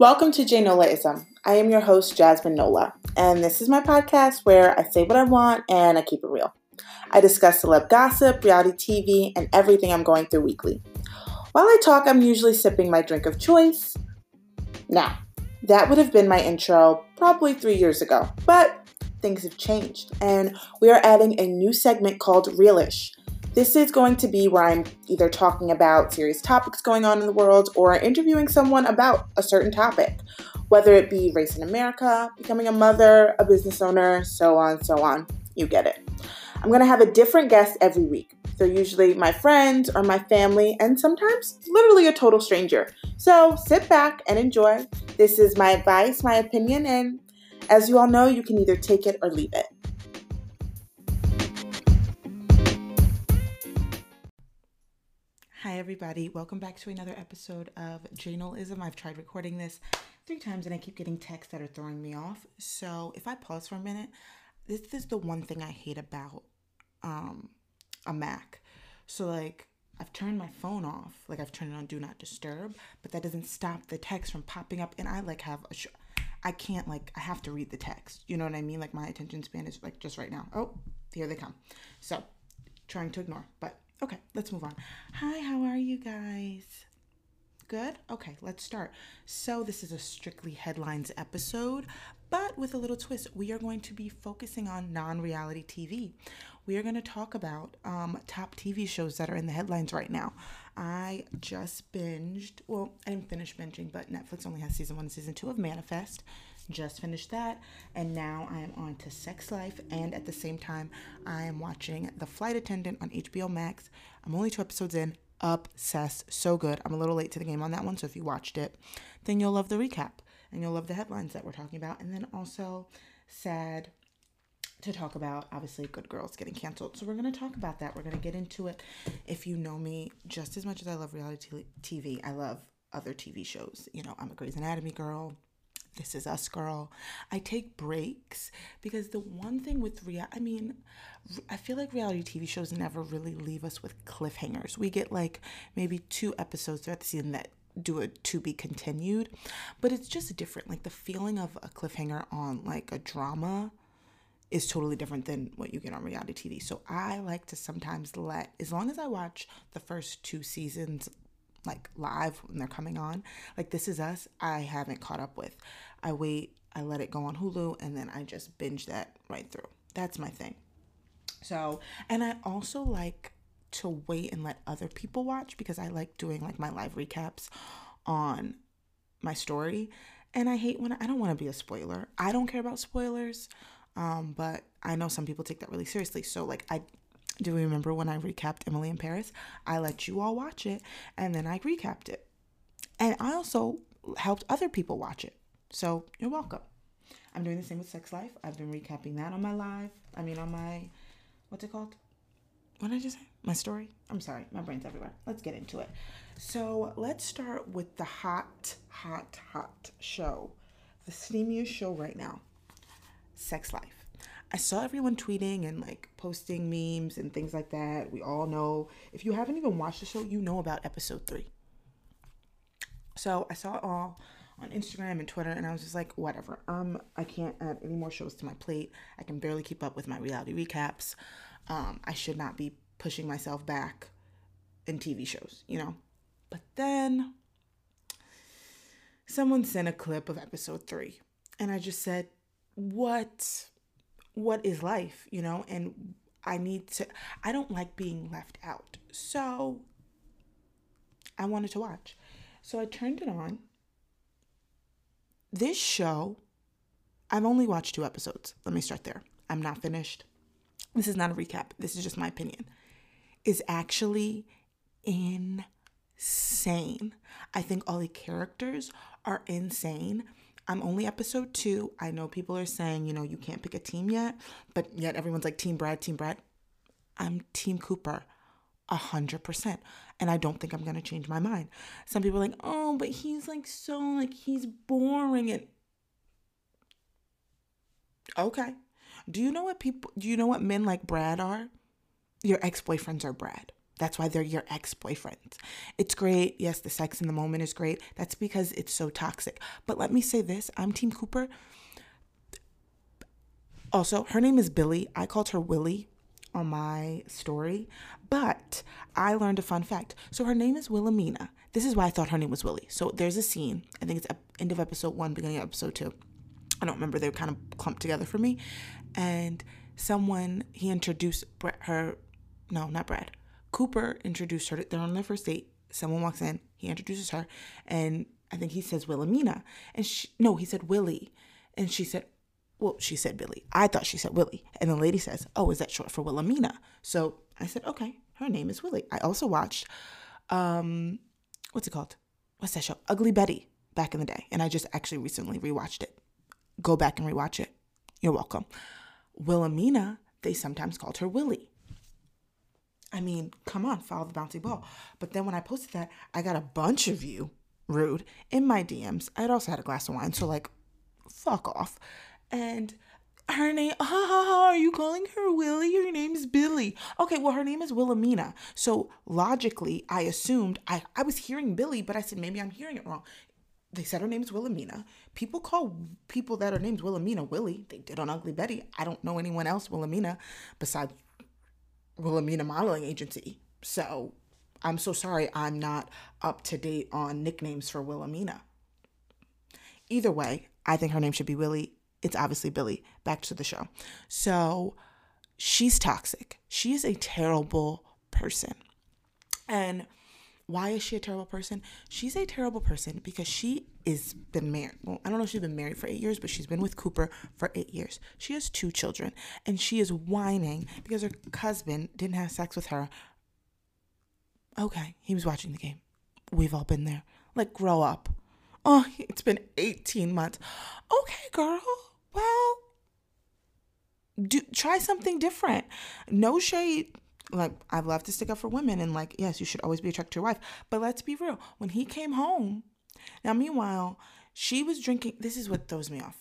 Welcome to J Nolaism. I am your host, Jasmine Nola, and this is my podcast where I say what I want and I keep it real. I discuss celeb gossip, reality TV, and everything I'm going through weekly. While I talk, I'm usually sipping my drink of choice. Now, that would have been my intro probably three years ago, but things have changed, and we are adding a new segment called Realish. This is going to be where I'm either talking about serious topics going on in the world or interviewing someone about a certain topic, whether it be race in America, becoming a mother, a business owner, so on, so on. You get it. I'm going to have a different guest every week. They're usually my friends or my family, and sometimes literally a total stranger. So sit back and enjoy. This is my advice, my opinion, and as you all know, you can either take it or leave it. Hi, everybody. Welcome back to another episode of J Nolaism. I've tried recording this three times and I keep getting texts that are throwing me off. So, if I pause for a minute, this is the one thing I hate about um, a Mac. So, like, I've turned my phone off, like, I've turned it on Do Not Disturb, but that doesn't stop the text from popping up. And I, like, have a sh- I can't, like, I have to read the text. You know what I mean? Like, my attention span is, like, just right now. Oh, here they come. So, trying to ignore, but Okay, let's move on. Hi, how are you guys? Good? Okay, let's start. So, this is a strictly headlines episode, but with a little twist. We are going to be focusing on non reality TV. We are going to talk about um, top TV shows that are in the headlines right now. I just binged, well, I didn't finish binging, but Netflix only has season one and season two of Manifest just finished that and now i am on to sex life and at the same time i am watching the flight attendant on hbo max. I'm only two episodes in. Obsessed. So good. I'm a little late to the game on that one so if you watched it then you'll love the recap and you'll love the headlines that we're talking about and then also sad to talk about obviously good girls getting canceled. So we're going to talk about that. We're going to get into it. If you know me just as much as i love reality tv i love other tv shows. You know i'm a grey's anatomy girl this is us girl. I take breaks because the one thing with real i mean i feel like reality tv shows never really leave us with cliffhangers. We get like maybe two episodes throughout the season that do it to be continued but it's just different. Like the feeling of a cliffhanger on like a drama is totally different than what you get on reality TV. So I like to sometimes let, as long as I watch the first two seasons like live when they're coming on. Like This Is Us, I haven't caught up with. I wait, I let it go on Hulu, and then I just binge that right through. That's my thing. So, and I also like to wait and let other people watch because I like doing like my live recaps on my story. And I hate when I, I don't want to be a spoiler. I don't care about spoilers. Um, but I know some people take that really seriously. So like I do you remember when I recapped Emily in Paris? I let you all watch it and then I recapped it. And I also helped other people watch it. So you're welcome. I'm doing the same with Sex Life. I've been recapping that on my live. I mean, on my, what's it called? What did I just say? My story? I'm sorry, my brain's everywhere. Let's get into it. So let's start with the hot, hot, hot show, the steamiest show right now Sex Life. I saw everyone tweeting and like posting memes and things like that. We all know. If you haven't even watched the show, you know about episode three. So I saw it all on Instagram and Twitter, and I was just like, whatever. Um, I can't add any more shows to my plate. I can barely keep up with my reality recaps. Um, I should not be pushing myself back in TV shows, you know. But then someone sent a clip of episode three, and I just said, what? What is life, you know? And I need to, I don't like being left out. So I wanted to watch. So I turned it on. This show, I've only watched two episodes. Let me start there. I'm not finished. This is not a recap. This is just my opinion. Is actually insane. I think all the characters are insane. I'm only episode two. I know people are saying, you know, you can't pick a team yet, but yet everyone's like Team Brad, Team Brad. I'm Team Cooper, a hundred percent, and I don't think I'm gonna change my mind. Some people are like, oh, but he's like so like he's boring and okay. Do you know what people? Do you know what men like Brad are? Your ex boyfriends are Brad. That's why they're your ex boyfriends. It's great. Yes, the sex in the moment is great. That's because it's so toxic. But let me say this I'm Team Cooper. Also, her name is Billy. I called her Willie on my story, but I learned a fun fact. So her name is Wilhelmina. This is why I thought her name was Willie. So there's a scene, I think it's end of episode one, beginning of episode two. I don't remember, they were kind of clumped together for me. And someone, he introduced her, no, not Brad, Cooper introduced her. They're on their first date. Someone walks in. He introduces her, and I think he says Wilhelmina, and she no, he said Willie, and she said, well, she said Billy. I thought she said Willie, and the lady says, oh, is that short for Wilhelmina? So I said, okay, her name is Willie. I also watched, um, what's it called? What's that show? Ugly Betty back in the day, and I just actually recently rewatched it. Go back and rewatch it. You're welcome. Wilhelmina, they sometimes called her Willie. I mean, come on, follow the bouncy ball. But then when I posted that, I got a bunch of you rude in my DMs. I'd also had a glass of wine, so like, fuck off. And her name, ha ha ha, are you calling her Willie? Her name's Billy. Okay, well, her name is Wilhelmina. So logically, I assumed I, I was hearing Billy, but I said maybe I'm hearing it wrong. They said her name is Wilhelmina. People call people that are named Wilhelmina Willie. They did on Ugly Betty. I don't know anyone else Wilhelmina besides Wilhelmina Modeling Agency. So I'm so sorry I'm not up to date on nicknames for Wilhelmina. Either way, I think her name should be Willie. It's obviously Billy. Back to the show. So she's toxic. She is a terrible person. And why is she a terrible person? She's a terrible person because she is been married. Well, I don't know if she's been married for eight years, but she's been with Cooper for eight years. She has two children, and she is whining because her husband didn't have sex with her. Okay, he was watching the game. We've all been there. Like, grow up. Oh, it's been 18 months. Okay, girl. Well, do try something different. No shade like I've love to stick up for women and like yes, you should always be attracted to your wife. But let's be real. When he came home, now meanwhile, she was drinking. This is what throws me off.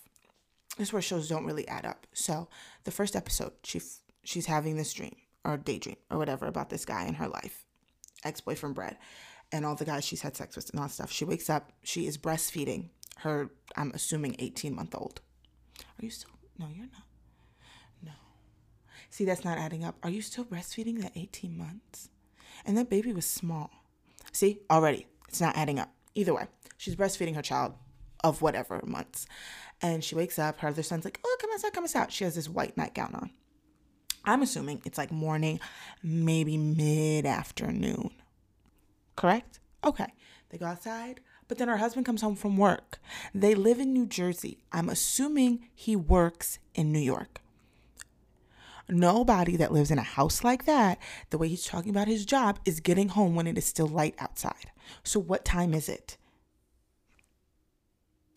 This is where shows don't really add up. So the first episode, she she's having this dream or daydream or whatever about this guy in her life, ex boyfriend Brad, and all the guys she's had sex with and all that stuff. She wakes up. She is breastfeeding her. I'm assuming 18 month old. Are you still? No, you're not. No. See, that's not adding up. Are you still breastfeeding that 18 months? And that baby was small. See, already, it's not adding up. Either way, she's breastfeeding her child of whatever months. And she wakes up, her other son's like, oh, come outside, come outside. She has this white nightgown on. I'm assuming it's like morning, maybe mid afternoon. Correct? Okay. They go outside, but then her husband comes home from work. They live in New Jersey. I'm assuming he works in New York. Nobody that lives in a house like that, the way he's talking about his job, is getting home when it is still light outside. So, what time is it?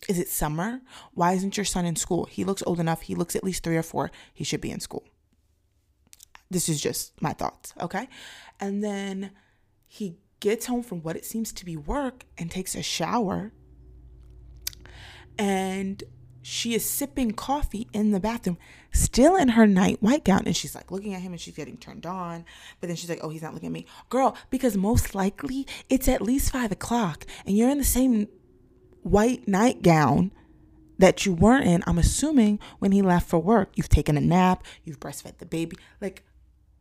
Is it summer? Why isn't your son in school? He looks old enough. He looks at least three or four. He should be in school. This is just my thoughts, okay? And then he gets home from what it seems to be work and takes a shower. And she is sipping coffee in the bathroom, still in her night white gown. And she's like looking at him and she's getting turned on. But then she's like, oh, he's not looking at me. Girl, because most likely it's at least five o'clock and you're in the same white nightgown that you weren't in. I'm assuming when he left for work, you've taken a nap, you've breastfed the baby. Like,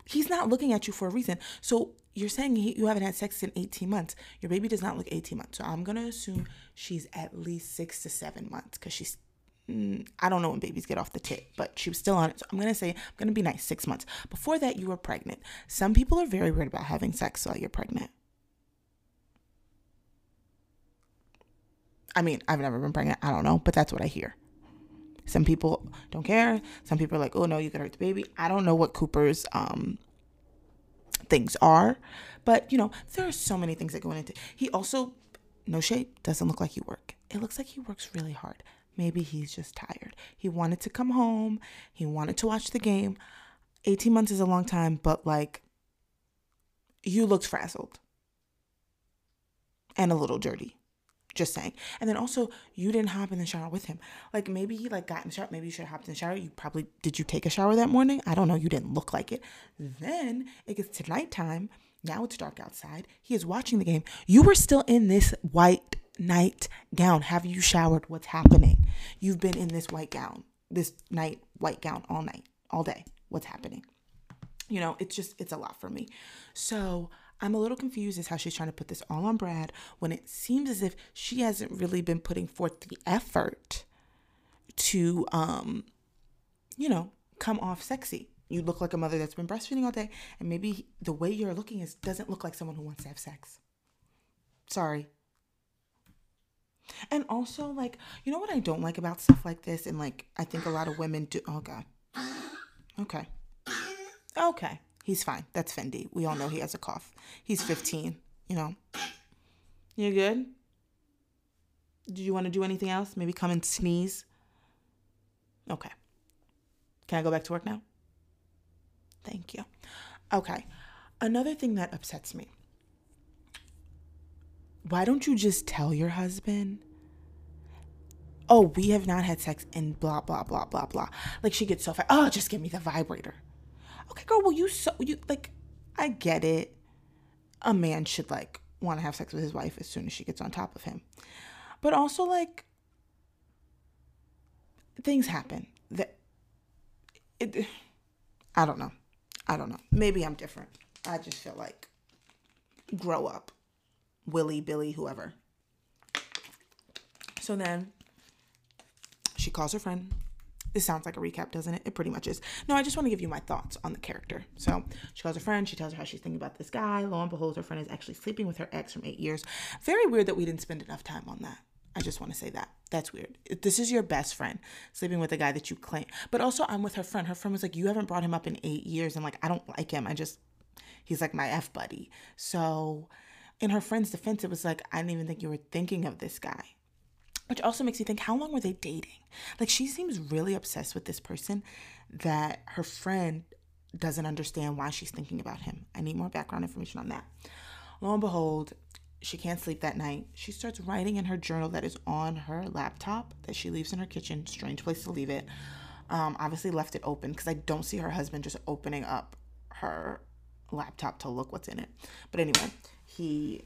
he's not looking at you for a reason. So you're saying he, you haven't had sex in 18 months. Your baby does not look 18 months. So I'm going to assume she's at least six to seven months because she's Mm, I don't know when babies get off the tit, but she was still on it. So I'm going to say, I'm going to be nice, six months. Before that, you were pregnant. Some people are very weird about having sex while you're pregnant. I mean, I've never been pregnant. I don't know, but that's what I hear. Some people don't care. Some people are like, oh no, you could hurt the baby. I don't know what Cooper's um, things are, but you know, there are so many things that go into. He also, no shape, doesn't look like he work. It looks like he works really hard. Maybe he's just tired. He wanted to come home. He wanted to watch the game. 18 months is a long time, but like, you looked frazzled and a little dirty. Just saying. And then also, you didn't hop in the shower with him. Like maybe he like got in the shower. Maybe you should have hopped in the shower. You probably did. You take a shower that morning? I don't know. You didn't look like it. Then it gets to nighttime. Now it's dark outside. He is watching the game. You were still in this white night gown. Have you showered? What's happening? You've been in this white gown, this night white gown all night, all day. What's happening? You know, it's just, it's a lot for me. So I'm a little confused as how she's trying to put this all on Brad when it seems as if she hasn't really been putting forth the effort to, um, you know, come off sexy. You look like a mother that's been breastfeeding all day, and maybe the way you're looking is doesn't look like someone who wants to have sex. Sorry. And also, like, you know what I don't like about stuff like this, and like I think a lot of women do. Oh God. Okay. Okay. He's fine. That's Fendi. We all know he has a cough. He's 15, you know. You good? Do you want to do anything else? Maybe come and sneeze? Okay. Can I go back to work now? Thank you. Okay. Another thing that upsets me. Why don't you just tell your husband? Oh, we have not had sex and blah blah blah blah blah. Like she gets so fat. Oh, just give me the vibrator. Okay, girl, well you so you like I get it. A man should like want to have sex with his wife as soon as she gets on top of him. But also like things happen that it I don't know. I don't know. Maybe I'm different. I just feel like grow up. Willie, Billy, whoever. So then she calls her friend. This sounds like a recap, doesn't it? It pretty much is. No, I just want to give you my thoughts on the character. So she calls her friend. She tells her how she's thinking about this guy. Lo and behold, her friend is actually sleeping with her ex from eight years. Very weird that we didn't spend enough time on that. I just want to say that. That's weird. This is your best friend sleeping with a guy that you claim. But also, I'm with her friend. Her friend was like, You haven't brought him up in eight years. And like, I don't like him. I just, he's like my F buddy. So, in her friend's defense, it was like, I didn't even think you were thinking of this guy. Which also makes you think, how long were they dating? Like, she seems really obsessed with this person that her friend doesn't understand why she's thinking about him. I need more background information on that. Lo and behold, she can't sleep that night. She starts writing in her journal that is on her laptop that she leaves in her kitchen. Strange place to leave it. Um, obviously left it open because I don't see her husband just opening up her laptop to look what's in it. But anyway, he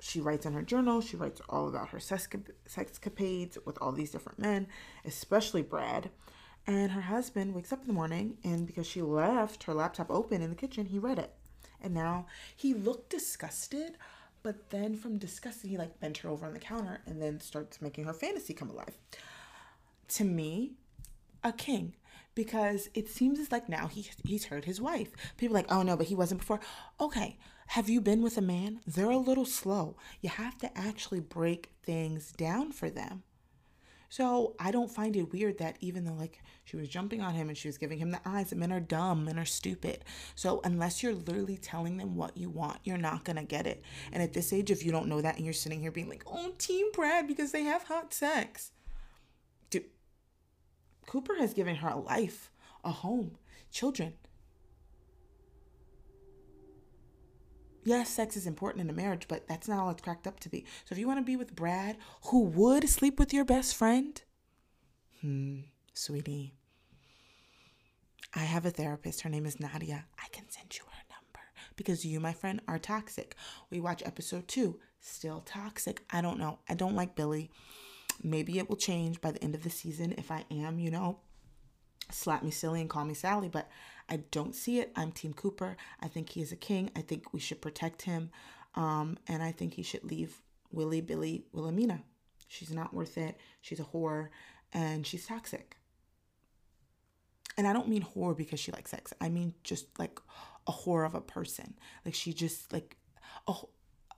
she writes in her journal. She writes all about her sexcapades with all these different men, especially Brad. And her husband wakes up in the morning, and because she left her laptop open in the kitchen, he read it. And now he looked disgusted, but then from disgusted, he like bent her over on the counter and then starts making her fantasy come alive. To me, a king because it seems as like now he he's heard his wife. People like, oh no, but he wasn't before. Okay, have you been with a man? They're a little slow. You have to actually break things down for them. So I don't find it weird that even though like she was jumping on him and she was giving him the eyes, that men are dumb, men are stupid. So unless you're literally telling them what you want, you're not gonna get it. And at this age, if you don't know that and you're sitting here being like, oh, Team Brad because they have hot sex. Dude, Cooper has given her a life, a home, children. Yes, sex is important in a marriage, but that's not all it's cracked up to be. So if you want to be with Brad, who would sleep with your best friend, hmm, sweetie, I have a therapist. Her name is Nadia. I can send you her number because you, my friend, are toxic. We watch episode two, still toxic. I don't know. I don't like Billy. Maybe it will change by the end of the season if I am, you know, slap me silly and call me Sally, but I don't see it. I'm Team Cooper. I think he is a king. I think we should protect him. Um, and I think he should leave Willie, Billy, Wilhelmina. She's not worth it. She's a whore and she's toxic. And I don't mean whore because she likes sex. I mean just like a whore of a person. Like she just like a,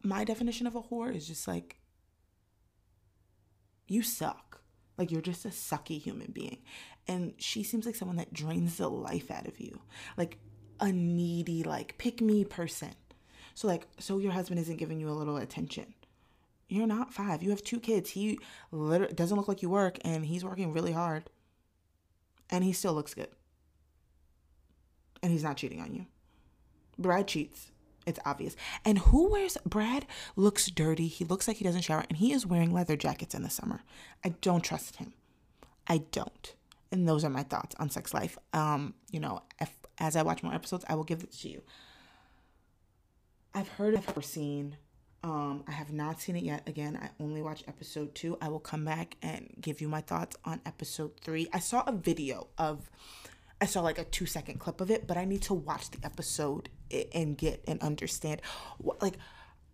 my definition of a whore is just like you suck. Like you're just a sucky human being. And she seems like someone that drains the life out of you. Like a needy, like pick me person. So like so your husband isn't giving you a little attention. You're not five. You have two kids. He literally doesn't look like you work and he's working really hard. And he still looks good. And he's not cheating on you. Brad cheats. It's obvious. And who wears Brad looks dirty. He looks like he doesn't shower and he is wearing leather jackets in the summer. I don't trust him. I don't. And those are my thoughts on sex life. Um, you know, if, as I watch more episodes, I will give it to you. I've heard of her seen. Um, I have not seen it yet. Again, I only watched episode two. I will come back and give you my thoughts on episode three. I saw a video of, I saw like a two second clip of it, but I need to watch the episode and get and understand. What, like,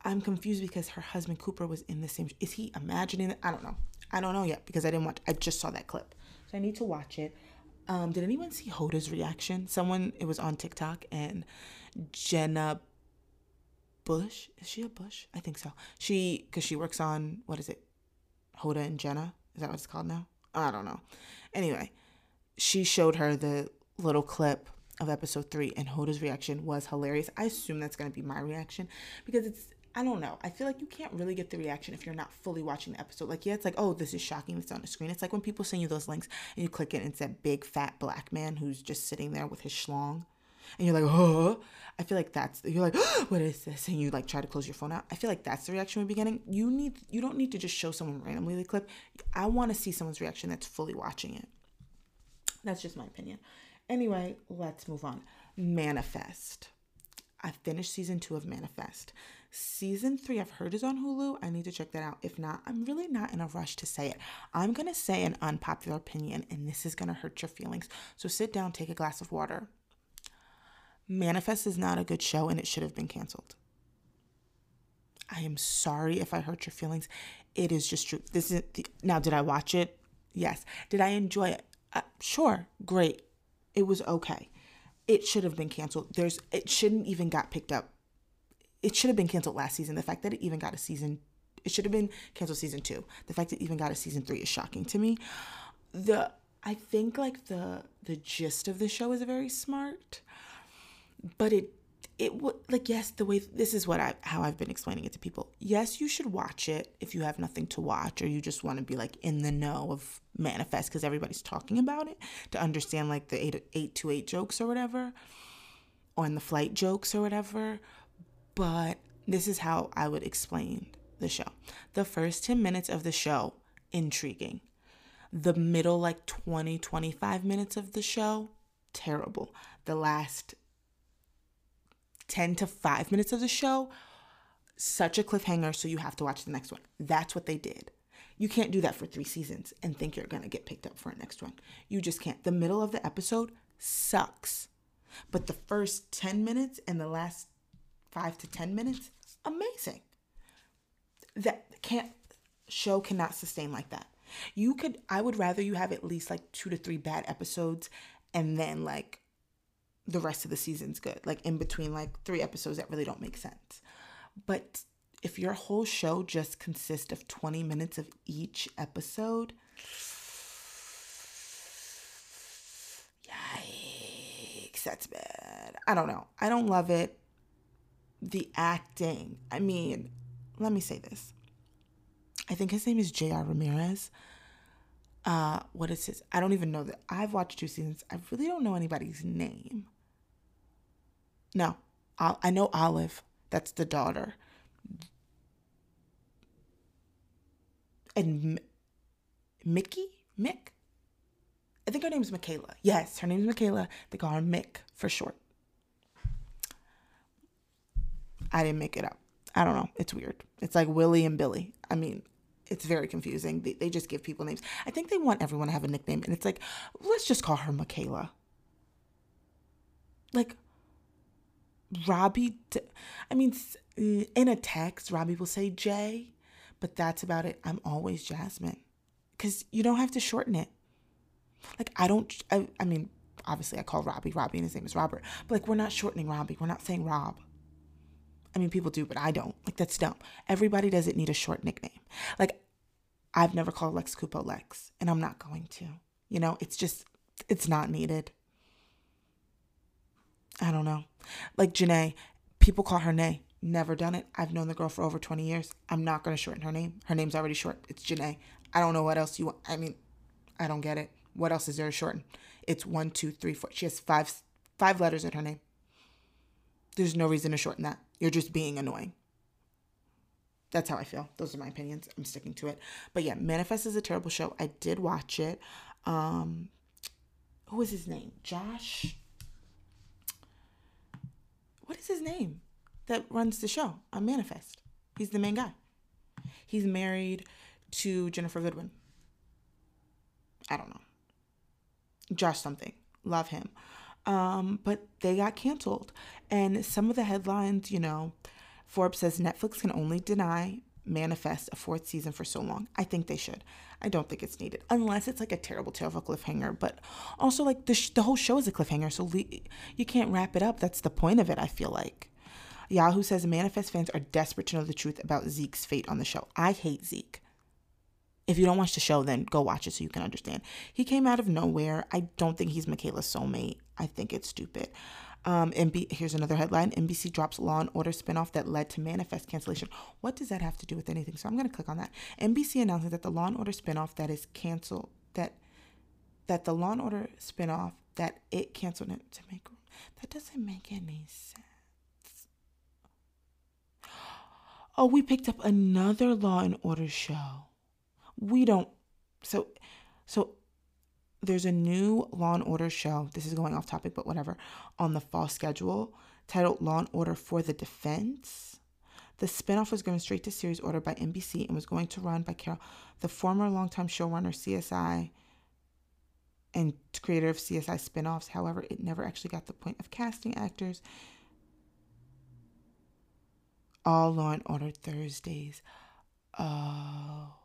I'm confused because her husband Cooper was in the same. Is he imagining it? I don't know. I don't know yet because I didn't watch. I just saw that clip, so I need to watch it. Um, did anyone see Hoda's reaction? Someone it was on TikTok and Jenna Bush. Is she a Bush? I think so. She because she works on what is it? Hoda and Jenna. Is that what it's called now? I don't know. Anyway, she showed her the little clip of episode three, and Hoda's reaction was hilarious. I assume that's gonna be my reaction because it's I don't know. I feel like you can't really get the reaction if you're not fully watching the episode. Like, yeah, it's like, oh, this is shocking. It's on the screen. It's like when people send you those links and you click it and it's that big fat black man who's just sitting there with his schlong and you're like, oh, I feel like that's you're like, oh, what is this? And you like try to close your phone out. I feel like that's the reaction we're beginning. You need you don't need to just show someone randomly the clip. I want to see someone's reaction that's fully watching it. That's just my opinion. Anyway, let's move on. Manifest. I finished season two of Manifest. Season three, I've heard is on Hulu. I need to check that out. If not, I'm really not in a rush to say it. I'm going to say an unpopular opinion, and this is going to hurt your feelings. So sit down, take a glass of water, Manifest is not a good show and it should have been canceled. I am sorry if I hurt your feelings. It is just true. This is the, now. Did I watch it? Yes. Did I enjoy it? Uh, sure. Great. It was okay. It should have been canceled. There's. It shouldn't even got picked up. It should have been canceled last season. The fact that it even got a season, it should have been canceled season two. The fact that it even got a season three is shocking to me. The I think like the the gist of the show is very smart but it it would like yes the way this is what I how I've been explaining it to people. Yes, you should watch it if you have nothing to watch or you just want to be like in the know of manifest because everybody's talking about it to understand like the eight eight to eight jokes or whatever, or in the flight jokes or whatever. But this is how I would explain the show. The first 10 minutes of the show, intriguing. The middle like 20 25 minutes of the show, terrible. The last 10 to 5 minutes of the show, such a cliffhanger, so you have to watch the next one. That's what they did. You can't do that for three seasons and think you're gonna get picked up for a next one. You just can't. The middle of the episode sucks. But the first 10 minutes and the last five to 10 minutes, amazing. That can't show cannot sustain like that. You could I would rather you have at least like two to three bad episodes and then like the rest of the season's good. Like in between like three episodes that really don't make sense. But if your whole show just consists of 20 minutes of each episode, yikes, that's bad. I don't know. I don't love it. The acting. I mean, let me say this. I think his name is J.R. Ramirez. Uh, what is his? I don't even know that. I've watched two seasons. I really don't know anybody's name. No, I I know Olive. That's the daughter. And M- Mickey? Mick? I think her name's Michaela. Yes, her name's Michaela. They call her Mick for short. I didn't make it up. I don't know. It's weird. It's like Willie and Billy. I mean, it's very confusing. They, they just give people names. I think they want everyone to have a nickname. And it's like, let's just call her Michaela. Like, Robbie, I mean, in a text, Robbie will say Jay, but that's about it. I'm always Jasmine because you don't have to shorten it. Like, I don't, I, I mean, obviously I call Robbie Robbie and his name is Robert, but like, we're not shortening Robbie. We're not saying Rob. I mean, people do, but I don't. Like, that's dumb. Everybody doesn't need a short nickname. Like, I've never called Lex Cupo Lex, and I'm not going to. You know, it's just, it's not needed. I don't know. Like Janae, people call her Nay. Never done it. I've known the girl for over 20 years. I'm not going to shorten her name. Her name's already short. It's Janae. I don't know what else you want. I mean, I don't get it. What else is there to shorten? It's one, two, three, four. She has five five letters in her name. There's no reason to shorten that. You're just being annoying. That's how I feel. Those are my opinions. I'm sticking to it. But yeah, Manifest is a terrible show. I did watch it. Um, who is his name? Josh what is his name? that runs the show on Manifest. He's the main guy. He's married to Ginnifer Goodwin. I don't know. Josh something. Love him. Um, but they got canceled. And some of the headlines, you know, Forbes says Netflix can only deny Manifest a fourth season for so long. I think they should. I don't think it's needed unless it's like a terrible, tale of a cliffhanger. But also, like the sh- the whole show is a cliffhanger, so le- you can't wrap it up. That's the point of it. I feel like. Yahoo says Manifest fans are desperate to know the truth about Zeke's fate on the show. I hate Zeke. If you don't watch the show, then go watch it so you can understand. He came out of nowhere. I don't think he's Michaela's soulmate. I think it's stupid. Um, MB, here's another headline NBC drops Law and Order spinoff that led to Manifest cancellation. What does that have to do with anything? So I'm going to click on that. NBC announcing that the Law and Order spinoff that is canceled, that that the Law and Order spinoff that it canceled it to make that doesn't make any sense. Oh, we picked up another Law and Order show. We don't. So, so there's a new Law and Order show. This is going off topic, but whatever. On the fall schedule, titled Law and Order for the Defense. The spinoff was going straight to series order by NBC and was going to run by Carol, the former longtime showrunner CSI and creator of CSI spinoffs. However, it never actually got the point of casting actors. All Law and Order Thursdays. Oh.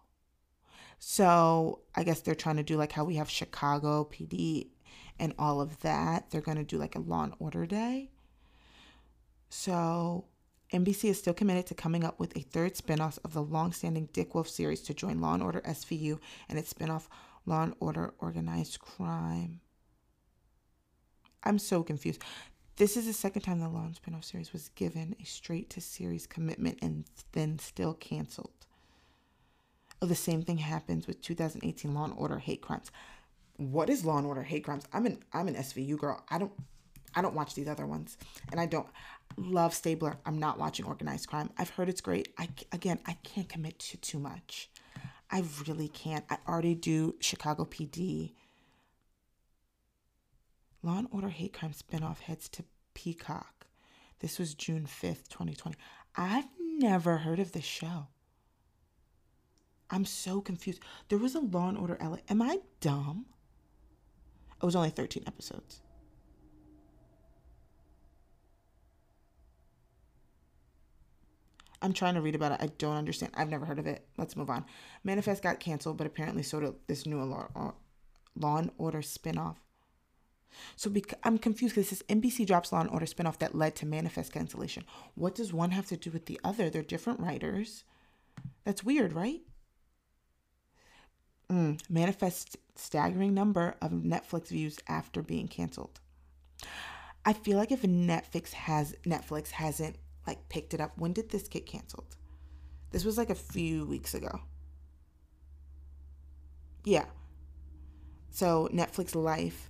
So I guess they're trying to do like how we have Chicago PD and all of that. They're going to do like a Law and Order Day. So NBC is still committed to coming up with a third spinoff of the long-standing Dick Wolf series to join Law and Order SVU and its spinoff Law and Order Organized Crime. I'm so confused. This is the second time the Law and spinoff series was given a straight to series commitment and then still canceled. Oh, the same thing happens with 2018 Law and Order Hate Crimes. What is Law and Order Hate Crimes? I'm an I'm an SVU girl. I don't I don't watch these other ones, and I don't love Stabler. I'm not watching Organized Crime. I've heard it's great. I again I can't commit to too much. I really can't. I already do Chicago PD. Law and Order Hate Crime spinoff heads to Peacock. This was June 5th, 2020. I've never heard of this show. I'm so confused. There was a Law and Order LA. Am I dumb? It was only 13 episodes. I'm trying to read about it. I don't understand. I've never heard of it. Let's move on. Manifest got canceled, but apparently so did this new Law, uh, Law and Order spinoff. So bec- I'm confused because this is NBC drops Law and Order spinoff that led to Manifest cancellation. What does one have to do with the other? They're different writers. That's weird, right? Mm, manifest staggering number of Netflix views after being canceled. I feel like if Netflix has Netflix hasn't like picked it up, when did this get canceled? This was like a few weeks ago. Yeah. So Netflix Life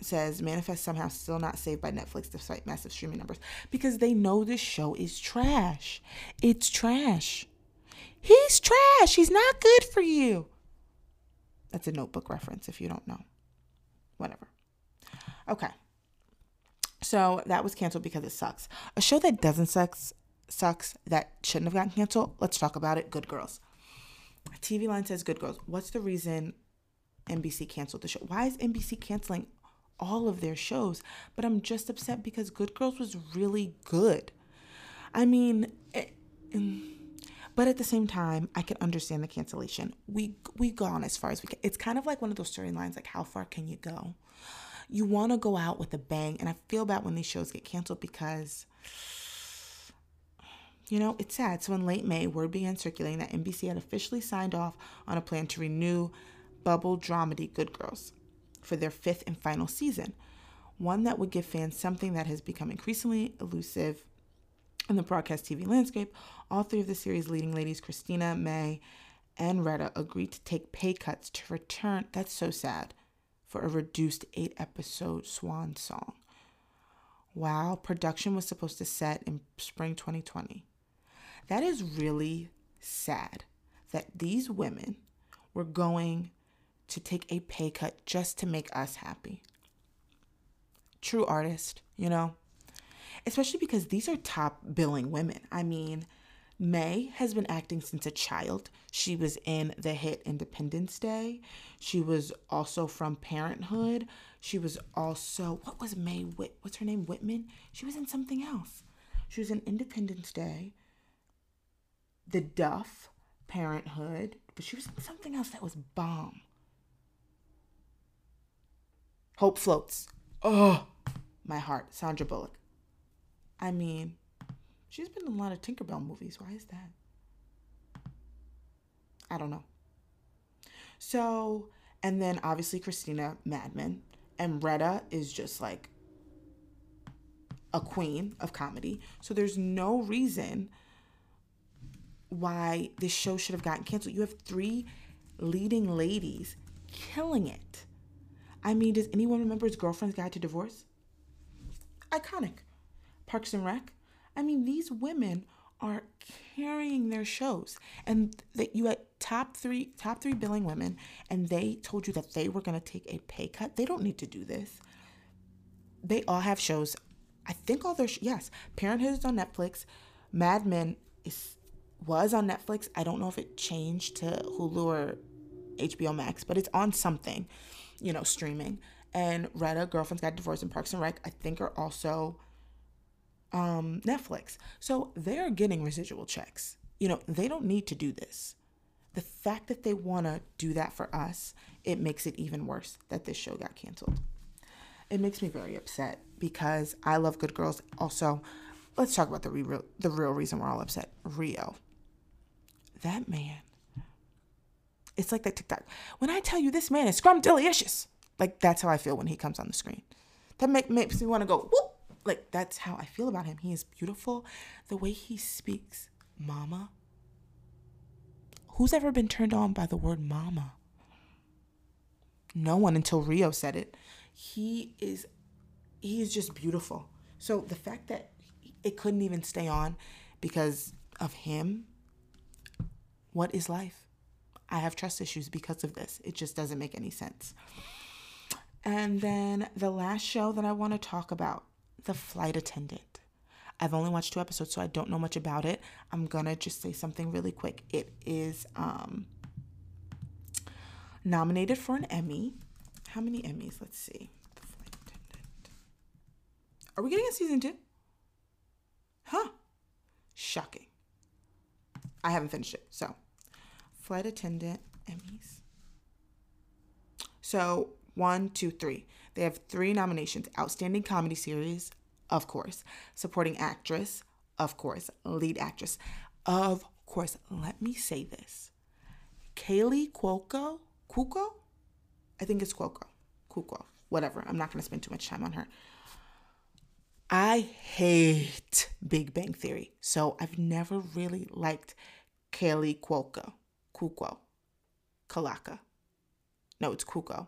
says Manifest somehow still not saved by Netflix despite massive streaming numbers because they know this show is trash. It's trash. He's trash. He's not good for you. That's a notebook reference if you don't know. Whatever. Okay. So that was canceled because it sucks. A show that doesn't sucks sucks that shouldn't have gotten canceled. Let's talk about it. Good Girls. TV Line says Good Girls. What's the reason NBC canceled the show? Why is NBC canceling all of their shows? But I'm just upset because Good Girls was really good. I mean, it, but at the same time, I can understand the cancellation. We we gone as far as we can. It's kind of like one of those storylines, like how far can you go? You want to go out with a bang, and I feel bad when these shows get canceled because, you know, it's sad. So in late May, word began circulating that NBC had officially signed off on a plan to renew bubble dramedy Good Girls for their fifth and final season, one that would give fans something that has become increasingly elusive in the broadcast TV landscape, all three of the series' leading ladies, Christina, Mae, and Retta, agreed to take pay cuts to return. That's so sad. For a reduced eight episode swan song. Wow, production was supposed to set in spring 2020. That is really sad that these women were going to take a pay cut just to make us happy. True artist, you know? Especially because these are top billing women. I mean, Mae has been acting since a child. She was in the hit Independence Day. She was also from Parenthood. She was also what was Mae Whit? What's her name? Whitman. She was in something else. She was in Independence Day. The Duff, Parenthood, but she was in something else that was bomb. Hope floats. Oh, my heart. Sandra Bullock. I mean, She's been in a lot of Tinkerbell movies. Why is that? I don't know. So, and then obviously Christina Mad Men. And Retta is just like a queen of comedy. So there's no reason why this show should have gotten canceled. You have three leading ladies killing it. I mean, does anyone remember his girlfriend's guide to divorce? Iconic. Parks and Rec. I mean, these women are carrying their shows. And that you had top three top three billing women and they told you that they were going to take a pay cut. They don't need to do this. They all have shows. I think all their sh- yes parenthood is on netflix. Mad men is was on netflix. I don't know if it changed to hulu or hbo max but it's on something you know streaming. And retta girlfriend's got divorced in parks and rec i think are also um, Netflix. So they're getting residual checks. You know, they don't need to do this. The fact that they want to do that for us, it makes it even worse that this show got canceled. It makes me very upset because I love Good Girls. Also, let's talk about the real the real reason we're all upset. Rio. That man. It's like that TikTok. When I tell you this man is scrumdiddlyicious, like that's how I feel when he comes on the screen. That make, makes me want to go whoop like that's how I feel about him. He is beautiful. The way he speaks, mama. Who's ever been turned on by the word mama? No one until Rio said it. He is he is just beautiful. So the fact that it couldn't even stay on because of him, what is life? I have trust issues because of this. It just doesn't make any sense. And then the last show that I want to talk about the Flight Attendant. I've only watched two episodes, so I don't know much about it. I'm gonna just say something really quick. It is um, nominated for an Emmy. How many Emmys? Let's see. The Flight Attendant. Are we getting a season two? Huh. Shocking. I haven't finished it. So, Flight Attendant Emmys. So, one, two, three. They have three nominations Outstanding Comedy Series, of course, Supporting Actress, of course, Lead Actress, of course. Let me say this Kaley Cuoco, Cuoco? I think it's Cuoco, Cuoco, whatever. I'm not going to spend too much time on her. I hate Big Bang Theory, so I've never really liked Kaley Cuoco, Cuoco, Kalaka. No, it's Cuoco,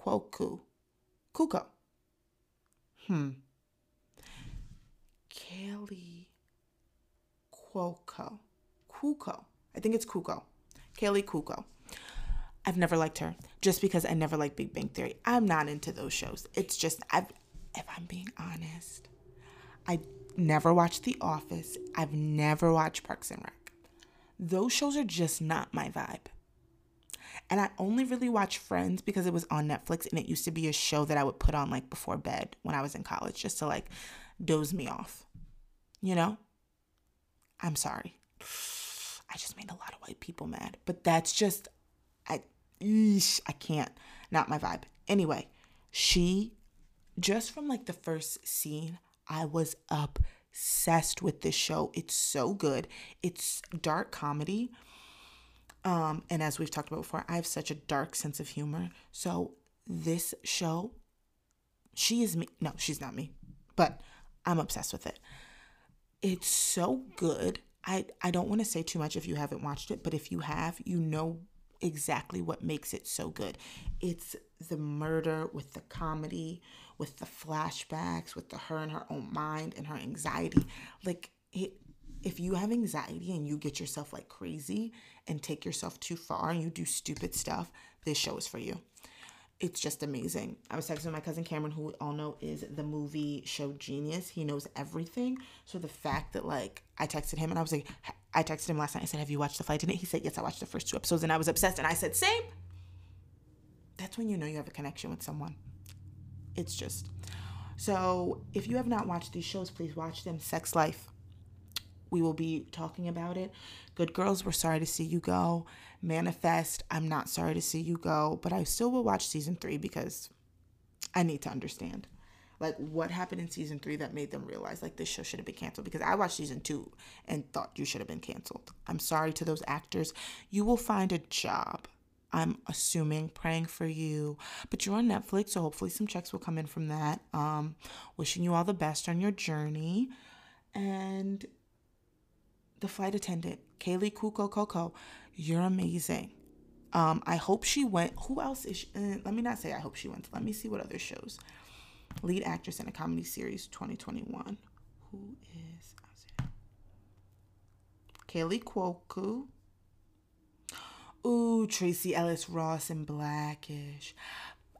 Cuoco. Kuko. Hmm. Kaley Cuoco. Cuoco. I think it's Cuoco. Kaley Cuoco. I've never liked her just because I never liked Big Bang Theory. I'm not into those shows. It's just I've if I'm being honest, I never watched The Office. I've never watched Parks and Rec. Those shows are just not my vibe. And I only really watch Friends because it was on Netflix and it used to be a show that I would put on like before bed when I was in college just to like doze me off. You know? I'm sorry. I just made a lot of white people mad, but that's just I eesh, I can't. Not my vibe. Anyway, she just from like the first scene, I was obsessed with this show. It's so good. It's dark comedy um, and as we've talked about before, I have such a dark sense of humor. So this show, she is me. No, she's not me, but I'm obsessed with it. It's so good. I, I don't want to say too much if you haven't watched it, but if you have, you know exactly what makes it so good. It's the murder with the comedy, with the flashbacks, with the her and her own mind and her anxiety. Like it if you have anxiety and you get yourself like crazy and take yourself too far and you do stupid stuff, this show is for you. it's just amazing. I was texting my cousin Cameron, who we all know is the movie show genius. He knows everything. So the fact that like I texted him and I was like, I texted him last night. I said, "Have you watched the flight attendant?" He said, "Yes, I watched the first two episodes," and I was obsessed. And I said, "Same." That's when you know you have a connection with someone. It's just so. If you have not watched these shows, please watch them. Sex Life. We will be talking about it. Good Girls, we're sorry to see you go. Manifest, I'm not sorry to see you go, but I still will watch season three because I need to understand. Like what happened in season three that made them realize like this show should have been canceled because I watched season two and thought you should have been canceled. I'm sorry to those actors. You will find a job. I'm assuming, praying for you. But you're on Netflix, so hopefully some checks will come in from that. Um, wishing you all the best on your journey. And the flight attendant, Kaley Cuoco Coco, you're amazing. Um, I hope she went. Who else is? She, uh, let me not say I hope she went. Let me see what other shows. Lead actress in a comedy series 2021. Who is? Kaley Cuoco. Ooh, Tracee Ellis Ross and Blackish.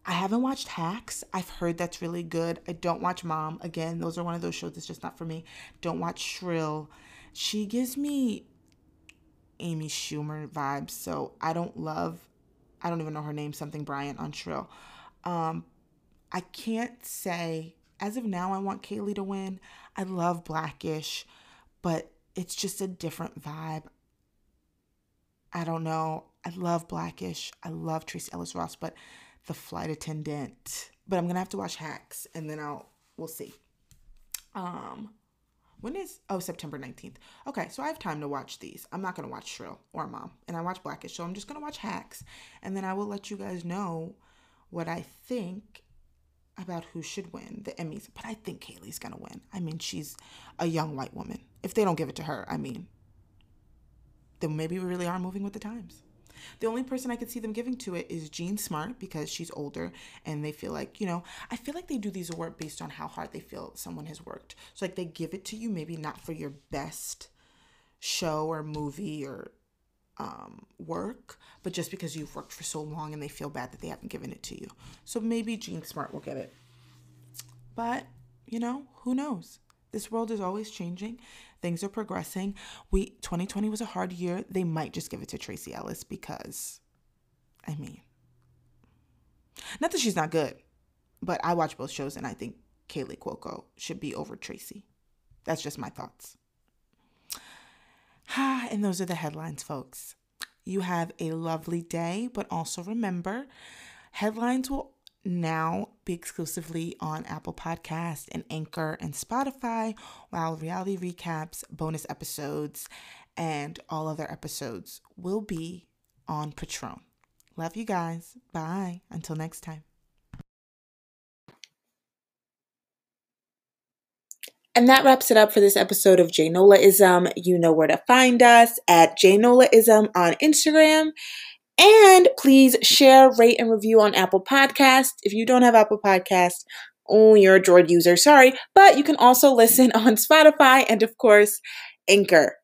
I haven't watched Hacks. I've heard that's really good. I don't watch Mom. Again, those are one of those shows that's just not for me. Don't watch Shrill. She gives me Amy Schumer vibes. So I don't love, I don't even know her name, something Bryant on Shrill. Um, I can't say, as of now, I want Kaley to win. I love Blackish, but it's just a different vibe. I don't know. I love Blackish. I love Tracee Ellis Ross, but the flight attendant. But I'm gonna have to watch Hacks, and then I'll we'll see. Um, when is oh September 19th? Okay, so I have time to watch these. I'm not gonna watch Shrill or Mom, and I watch Blackish, so I'm just gonna watch Hacks, and then I will let you guys know what I think about who should win the Emmys. But I think Kaley's gonna win. I mean, she's a young white woman. If they don't give it to her, I mean, then maybe we really are moving with the times. The only person I could see them giving to it is Jean Smart because she's older and they feel like, you know, I feel like they do these awards based on how hard they feel someone has worked. So like they give it to you maybe not for your best show or movie or um, work, but just because you've worked for so long and they feel bad that they haven't given it to you. So maybe Jean Smart will get it. But, you know, who knows? This world is always changing. Things are progressing. We 2020 was a hard year. They might just give it to Tracee Ellis because I mean not that she's not good, but I watch both shows and I think Kaley Cuoco should be over Tracee. That's just my thoughts. and those are the headlines, folks. You have a lovely day, but also remember, headlines will now be exclusively on Apple Podcast and Anchor and Spotify, while reality recaps, bonus episodes, and all other episodes will be on Patreon. Love you guys. Bye. Until next time. And that wraps it up for this episode of J Nolaism. You know where to find us at J Nolaism on Instagram and please share, rate, and review on Apple Podcasts. If you don't have Apple Podcasts, oh, you're a Droid user. Sorry. But you can also listen on Spotify and, of course, Anchor.